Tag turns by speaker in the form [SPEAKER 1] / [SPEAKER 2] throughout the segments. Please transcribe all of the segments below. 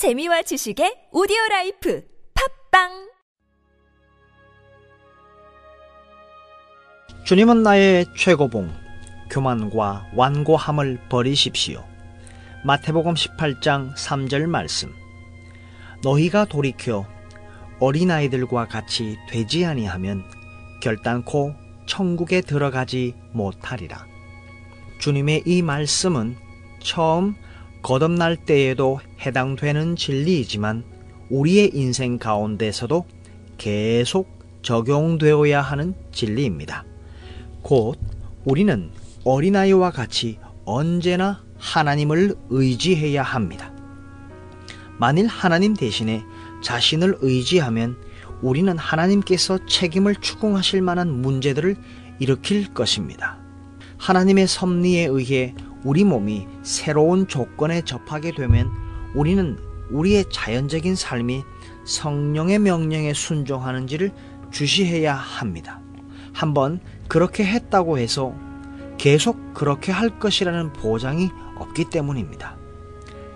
[SPEAKER 1] 재미와 지식의 오디오 라이프 팟빵
[SPEAKER 2] 주님은 나의 최고봉, 교만과 완고함을 버리십시오. 마태복음 18장 3절 말씀. 너희가 돌이켜 어린아이들과 같이 되지 아니하면 결단코 천국에 들어가지 못하리라. 주님의 이 말씀은 처음 거듭날 때에도 해당되는 진리이지만 우리의 인생 가운데서도 계속 적용되어야 하는 진리입니다. 곧 우리는 어린아이와 같이 언제나 하나님을 의지해야 합니다. 만일 하나님 대신에 자신을 의지하면 우리는 하나님께서 책임을 추궁하실 만한 문제들을 일으킬 것입니다. 하나님의 섭리에 의해 우리 몸이 새로운 조건에 접하게 되면 우리는 우리의 자연적인 삶이 성령의 명령에 순종하는지를 주시해야 합니다. 한번 그렇게 했다고 해서 계속 그렇게 할 것이라는 보장이 없기 때문입니다.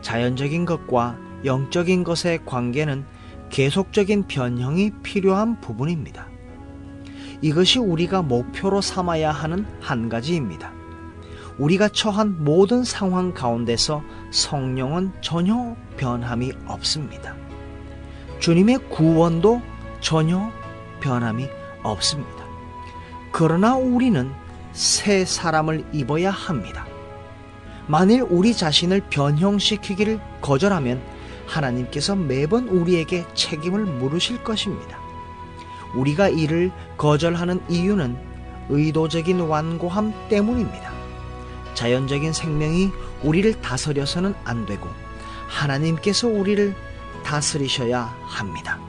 [SPEAKER 2] 자연적인 것과 영적인 것의 관계는 계속적인 변형이 필요한 부분입니다. 이것이 우리가 목표로 삼아야 하는 한 가지입니다. 우리가 처한 모든 상황 가운데서 성령은 전혀 변함이 없습니다. 주님의 구원도 전혀 변함이 없습니다. 그러나 우리는 새 사람을 입어야 합니다. 만일 우리 자신을 변형시키기를 거절하면 하나님께서 매번 우리에게 책임을 물으실 것입니다. 우리가 이를 거절하는 이유는 의도적인 완고함 때문입니다. 자연적인 생명이 우리를 다스려서는 안 되고 하나님께서 우리를 다스리셔야 합니다.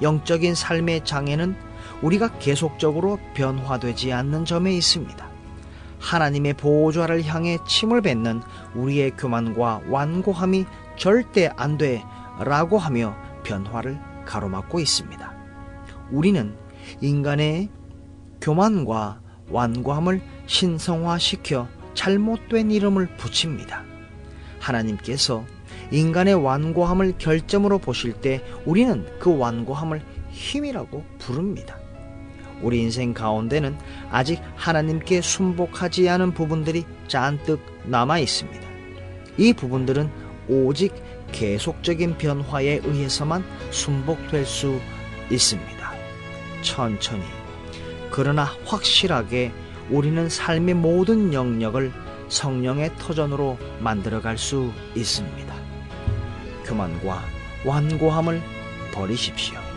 [SPEAKER 2] 영적인 삶의 장애는 우리가 계속적으로 변화되지 않는 점에 있습니다. 하나님의 보호좌를 향해 침을 뱉는 우리의 교만과 완고함이 절대 안 돼 라고 하며 변화를 가로막고 있습니다. 우리는 인간의 교만과 완고함을 신성화시켜 잘못된 이름을 붙입니다. 하나님께서 인간의 완고함을 결점으로 보실 때 우리는 그 완고함을 힘이라고 부릅니다. 우리 인생 가운데는 아직 하나님께 순복하지 않은 부분들이 잔뜩 남아 있습니다. 이 부분들은 오직 계속적인 변화에 의해서만 순복될 수 있습니다. 천천히, 그러나 확실하게 우리는 삶의 모든 영역을 성령의 터전으로 만들어갈 수 있습니다. 교만과 완고함을 버리십시오.